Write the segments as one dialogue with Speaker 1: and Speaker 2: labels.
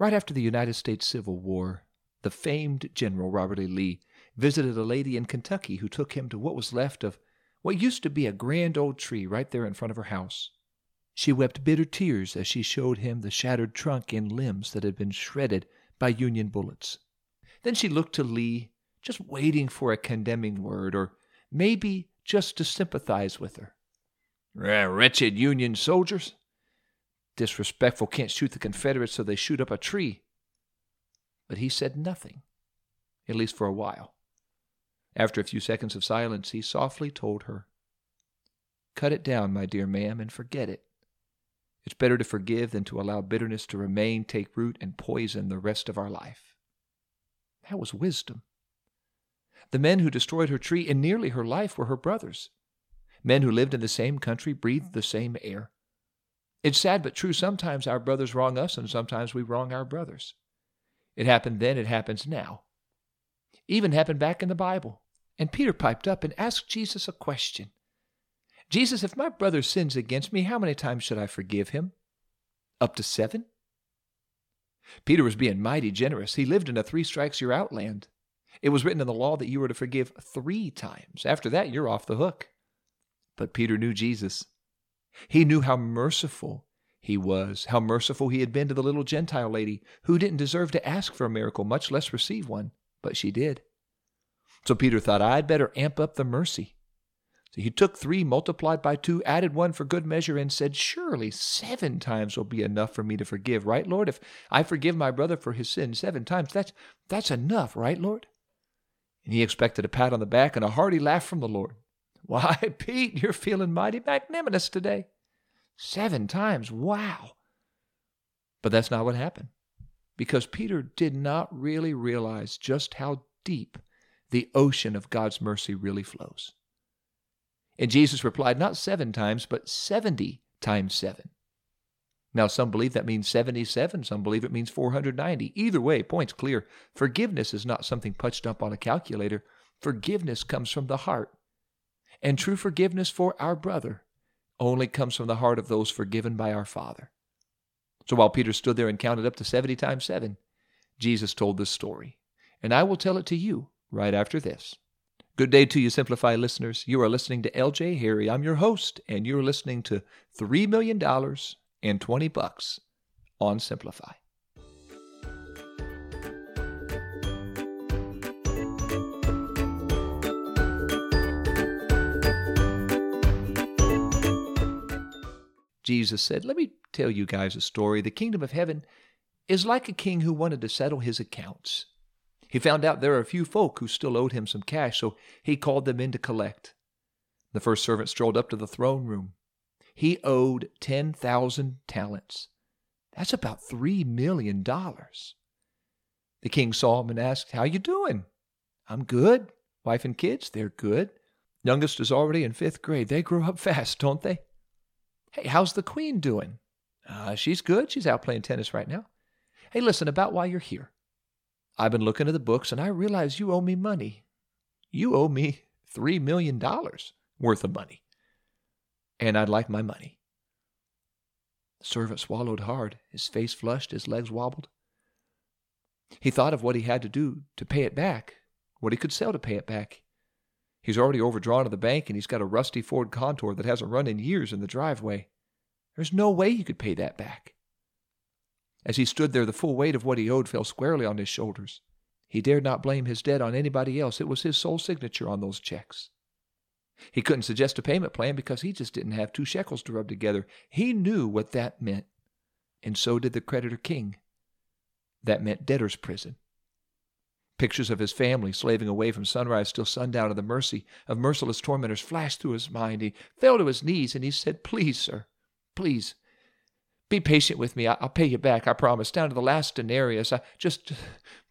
Speaker 1: Right after the United States Civil War, the famed General Robert E. Lee visited a lady in Kentucky who took him to what was left of what used to be a grand old tree right there in front of her house. She wept bitter tears as she showed him the shattered trunk and limbs that had been shredded by Union bullets. Then she looked to Lee, just waiting for a condemning word, or maybe just to sympathize with her. Wretched Union soldiers! Disrespectful can't shoot the Confederates, so they shoot up a tree. But he said nothing, at least for a while. After a few seconds of silence, he softly told her, Cut it down, my dear ma'am, and forget it. It's better to forgive than to allow bitterness to remain, take root, and poison the rest of our life. That was wisdom. The men who destroyed her tree and nearly her life were her brothers. Men who lived in the same country, breathed the same air. It's sad but true. Sometimes our brothers wrong us, and sometimes we wrong our brothers. It happened then, it happens now. Even happened back in the Bible. And Peter piped up and asked Jesus a question Jesus, if my brother sins against me, how many times should I forgive him? Up to seven? Peter was being mighty generous. He lived in a three strikes you're out land. It was written in the law that you were to forgive three times. After that, you're off the hook. But Peter knew Jesus. He knew how merciful he was, how merciful he had been to the little Gentile lady who didn't deserve to ask for a miracle, much less receive one, but she did. So Peter thought, I'd better amp up the mercy. So he took three multiplied by two, added one for good measure, and said, Surely seven times will be enough for me to forgive, right, Lord? If I forgive my brother for his sin seven times, that's, that's enough, right, Lord? And he expected a pat on the back and a hearty laugh from the Lord. Why, Pete, you're feeling mighty magnanimous today. Seven times, wow. But that's not what happened, because Peter did not really realize just how deep the ocean of God's mercy really flows. And Jesus replied, not seven times, but 70 times seven. Now, some believe that means 77, some believe it means 490. Either way, point's clear. Forgiveness is not something punched up on a calculator. Forgiveness comes from the heart. And true forgiveness for our brother only comes from the heart of those forgiven by our Father. So while Peter stood there and counted up to 70 times 7, Jesus told this story. And I will tell it to you right after this. Good day to you, Simplify listeners. You are listening to LJ Harry. I'm your host, and you're listening to $3 million and 20 bucks on Simplify. Jesus said, Let me tell you guys a story. The kingdom of heaven is like a king who wanted to settle his accounts. He found out there were a few folk who still owed him some cash, so he called them in to collect. The first servant strolled up to the throne room. He owed 10,000 talents. That's about $3 million. The king saw him and asked, How you doing? I'm good. Wife and kids, they're good. Youngest is already in fifth grade. They grow up fast, don't they? Hey, how's the queen doing? Uh, she's good. She's out playing tennis right now. Hey, listen, about why you're here. I've been looking at the books and I realize you owe me money. You owe me $3 million worth of money. And I'd like my money. The servant swallowed hard. His face flushed, his legs wobbled. He thought of what he had to do to pay it back, what he could sell to pay it back. He's already overdrawn to the bank and he's got a rusty Ford Contour that hasn't run in years in the driveway. There's no way he could pay that back. As he stood there, the full weight of what he owed fell squarely on his shoulders. He dared not blame his debt on anybody else. It was his sole signature on those checks. He couldn't suggest a payment plan because he just didn't have two shekels to rub together. He knew what that meant, and so did the creditor king. That meant debtor's prison. Pictures of his family slaving away from sunrise till sundown at the mercy of merciless tormentors flashed through his mind. He fell to his knees and he said, Please, sir, please, be patient with me. I'll pay you back, I promise, down to the last denarius. I just,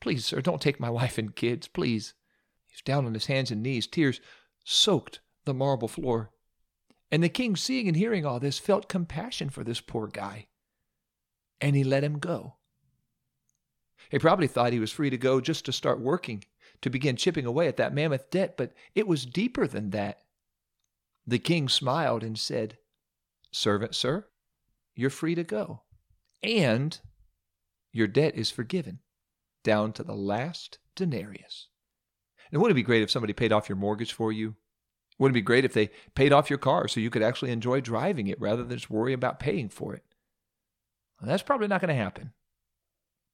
Speaker 1: please, sir, don't take my wife and kids, please. He's down on his hands and knees. Tears soaked the marble floor. And the king, seeing and hearing all this, felt compassion for this poor guy. And he let him go. He probably thought he was free to go just to start working, to begin chipping away at that mammoth debt, but it was deeper than that. The king smiled and said, Servant, sir, you're free to go. And Your debt is forgiven, down to the last denarius. And wouldn't it be great if somebody paid off your mortgage for you? Wouldn't it be great if they paid off your car so you could actually enjoy driving it rather than just worry about paying for it? Well, that's probably not going to happen.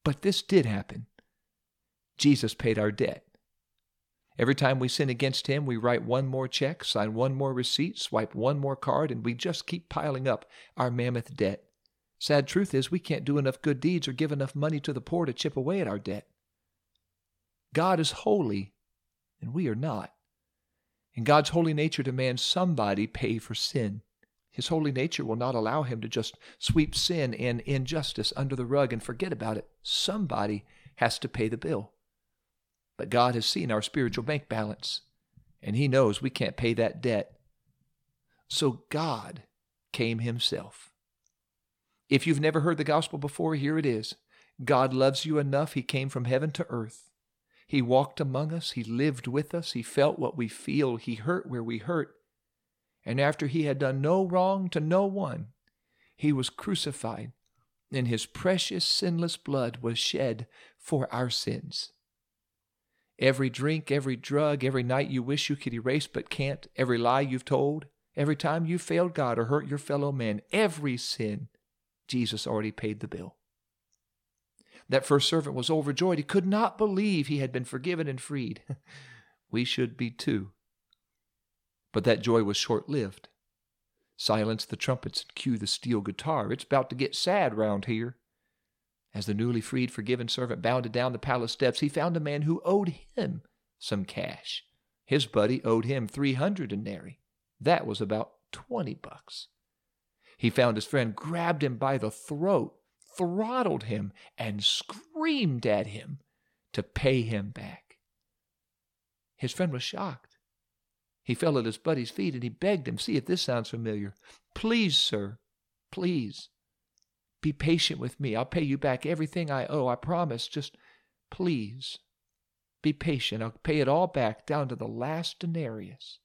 Speaker 1: But this did happen. Jesus paid our debt. Every time we sin against Him, we write one more check, sign one more receipt, swipe one more card, and we just keep piling up our mammoth debt. Sad truth is, we can't do enough good deeds or give enough money to the poor to chip away at our debt. God is holy, and we are not. And God's holy nature demands somebody pay for sin. His holy nature will not allow him to just sweep sin and injustice under the rug and forget about it. Somebody has to pay the bill. But God has seen our spiritual bank balance, and He knows we can't pay that debt. So God came Himself. If you've never heard the gospel before, here it is. God loves you enough, He came from heaven to earth. He walked among us, He lived with us, He felt what we feel, He hurt where we hurt. And after He had done no wrong to no one, He was crucified, and His precious sinless blood was shed for our sins. Every drink, every drug, every night you wish you could erase but can't, every lie you've told, every time you failed God or hurt your fellow man, every sin, Jesus already paid the bill. That first servant was overjoyed. He could not believe he had been forgiven and freed. we should be too. But that joy was short lived. Silence the trumpets and cue the steel guitar. It's about to get sad round here. As the newly freed, forgiven servant bounded down the palace steps, he found a man who owed him some cash. His buddy owed him 300 denarii. That was about 20 bucks. He found his friend, grabbed him by the throat, throttled him, and screamed at him to pay him back. His friend was shocked. He fell at his buddy's feet and he begged him, See if this sounds familiar. Please, sir, please, be patient with me. I'll pay you back everything I owe. I promise. Just please be patient. I'll pay it all back down to the last denarius.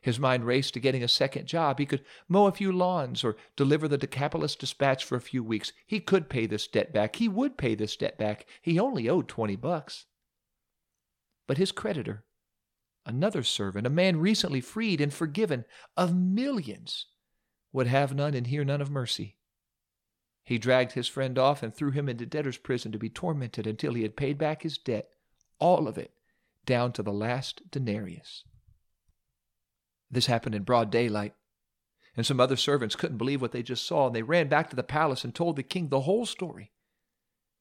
Speaker 1: His mind raced to getting a second job. He could mow a few lawns or deliver the Decapolis Dispatch for a few weeks. He could pay this debt back. He would pay this debt back. He only owed 20 bucks. But his creditor, another servant, a man recently freed and forgiven of millions, would have none and hear none of mercy. He dragged his friend off and threw him into debtor's prison to be tormented until he had paid back his debt, all of it, down to the last denarius. This happened in broad daylight, and some other servants couldn't believe what they just saw, and they ran back to the palace and told the king the whole story.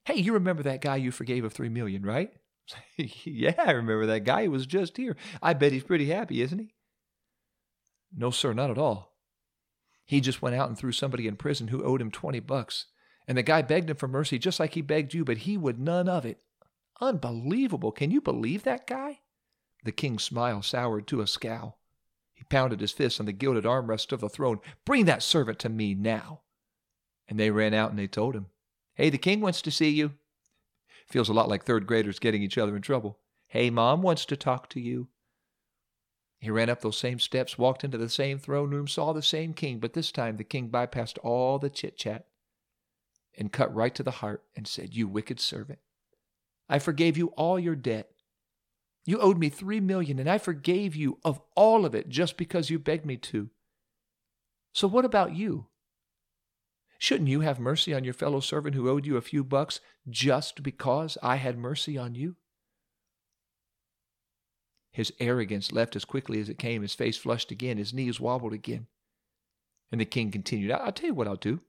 Speaker 1: Hey, you remember that guy you forgave of three million, right? yeah, I remember that guy. He was just here. I bet he's pretty happy, isn't he? No, sir, not at all. He just went out and threw somebody in prison who owed him 20 bucks. And the guy begged him for mercy just like he begged you, but he would none of it. Unbelievable. Can you believe that guy? The king's smile soured to a scowl. He pounded his fist on the gilded armrest of the throne. Bring that servant to me now. And they ran out and they told him, Hey, the king wants to see you. Feels a lot like third graders getting each other in trouble. Hey, mom wants to talk to you. He ran up those same steps, walked into the same throne room, saw the same king, but this time the king bypassed all the chit chat and cut right to the heart and said, You wicked servant, I forgave you all your debt. You owed me three million, and I forgave you of all of it just because you begged me to. So what about you? Shouldn't you have mercy on your fellow servant who owed you a few bucks just because I had mercy on you? His arrogance left as quickly as it came. His face flushed again. His knees wobbled again. And the king continued, I'll tell you what I'll do.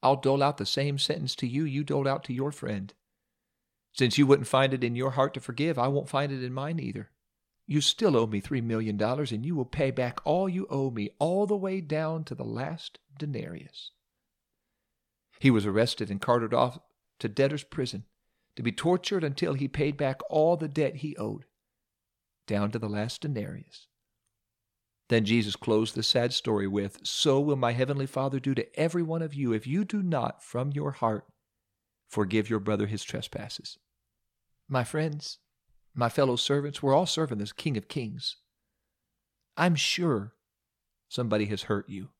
Speaker 1: I'll dole out the same sentence to you you doled out to your friend. Since you wouldn't find it in your heart to forgive, I won't find it in mine either. You still owe me $3 million, and you will pay back all you owe me, all the way down to the last denarius. He was arrested and carted off to debtor's prison to be tortured until he paid back all the debt he owed down to the last denarius. Then Jesus closed the sad story with, So will my heavenly Father do to every one of you if you do not, from your heart, forgive your brother his trespasses. My friends, my fellow servants, we're all serving this King of Kings. I'm sure somebody has hurt you.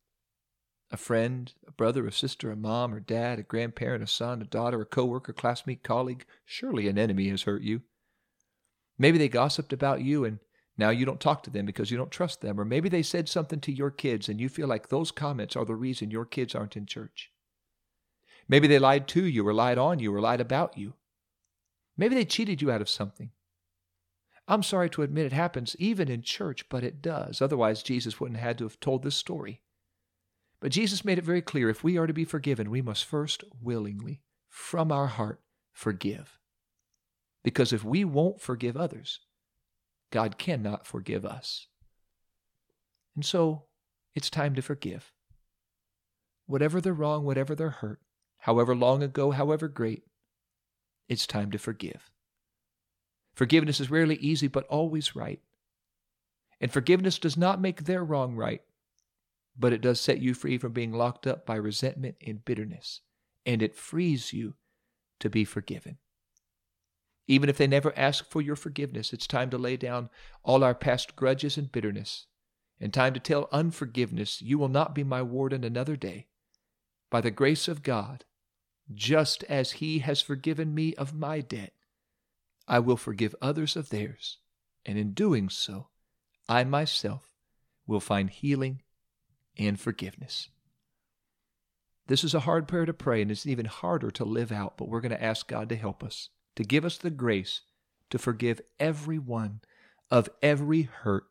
Speaker 1: A friend, a brother, a sister, a mom or dad, a grandparent, a son, a daughter, a coworker, classmate, colleague. Surely an enemy has hurt you. Maybe they gossiped about you and now you don't talk to them because you don't trust them. Or maybe they said something to your kids and you feel like those comments are the reason your kids aren't in church. Maybe they lied to you or lied on you or lied about you. Maybe they cheated you out of something. I'm sorry to admit it happens even in church, but it does. Otherwise, Jesus wouldn't have had to have told this story. But Jesus made it very clear if we are to be forgiven, we must first willingly, from our heart, forgive. Because if we won't forgive others, God cannot forgive us. And so it's time to forgive. Whatever they're wrong, whatever they're hurt, however long ago, however great, it's time to forgive. Forgiveness is rarely easy, but always right. And forgiveness does not make their wrong right, but it does set you free from being locked up by resentment and bitterness, and it frees you to be forgiven. Even if they never ask for your forgiveness, it's time to lay down all our past grudges and bitterness, and time to tell unforgiveness, You will not be my warden another day. By the grace of God, just as He has forgiven me of my debt, I will forgive others of theirs, and in doing so, I myself will find healing and forgiveness. This is a hard prayer to pray, and it's even harder to live out, but we're going to ask God to help us to give us the grace to forgive everyone of every hurt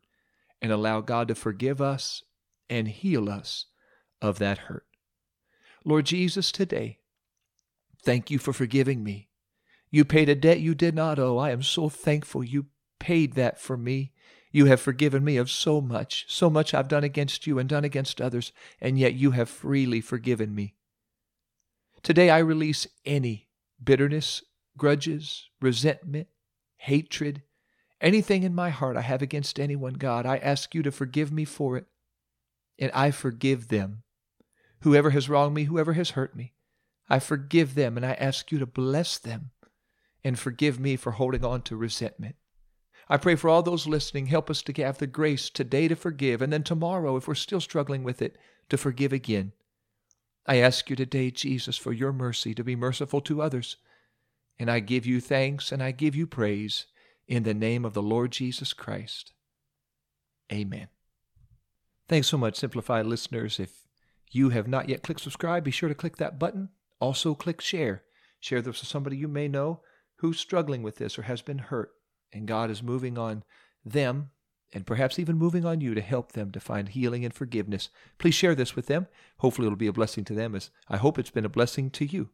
Speaker 1: and allow God to forgive us and heal us of that hurt. Lord Jesus, today, thank you for forgiving me. You paid a debt you did not owe. I am so thankful you paid that for me. You have forgiven me of so much, so much I've done against you and done against others, and yet you have freely forgiven me. Today I release any bitterness, grudges, resentment, hatred, anything in my heart I have against anyone, God, I ask you to forgive me for it. And I forgive them. Whoever has wronged me, whoever has hurt me, I forgive them and I ask you to bless them and forgive me for holding on to resentment. I pray for all those listening, help us to have the grace today to forgive, and then tomorrow, if we're still struggling with it, to forgive again. I ask you today, Jesus, for your mercy to be merciful to others and I give you thanks and I give you praise in the name of the Lord Jesus Christ. Amen. Thanks so much, Simplified listeners. If you have not yet clicked subscribe, be sure to click that button. Also, click share. Share this with somebody you may know who's struggling with this or has been hurt, and God is moving on them and perhaps even moving on you to help them to find healing and forgiveness. Please share this with them. Hopefully, it'll be a blessing to them as I hope it's been a blessing to you.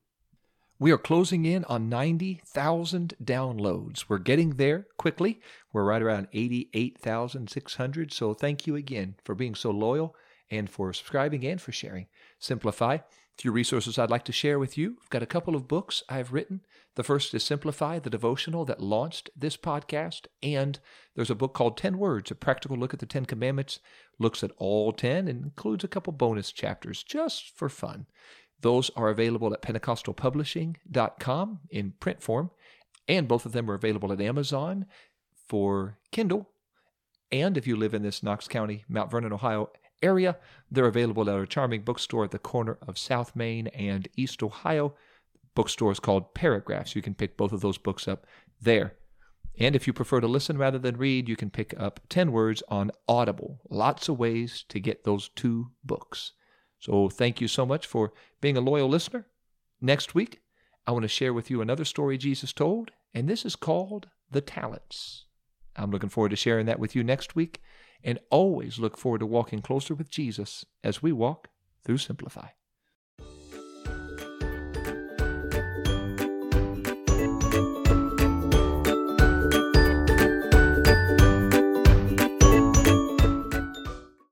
Speaker 1: We are closing in on 90,000 downloads. We're getting there quickly. We're right around 88,600. So thank you again for being so loyal and for subscribing and for sharing. Simplify. A few resources I'd like to share with you. I've got a couple of books I've written. The first is Simplify, the devotional that launched this podcast. And there's a book called 10 Words, a practical look at the 10 commandments, looks at all 10 and includes a couple bonus chapters just for fun. Those are available at pentecostalpublishing.com in print form, and both of them are available at Amazon for Kindle. And if you live in this Knox County, Mount Vernon, Ohio area, they're available at our charming bookstore at the corner of South Main and East Ohio. Bookstore is called Paragraphs. You can pick both of those books up there. And if you prefer to listen rather than read, you can pick up 10 words on Audible. Lots of ways to get those two books. So thank you so much for being a loyal listener. Next week, I want to share with you another story Jesus told, and this is called The Talents. I'm looking forward to sharing that with you next week, and always look forward to walking closer with Jesus as we walk through Simplify.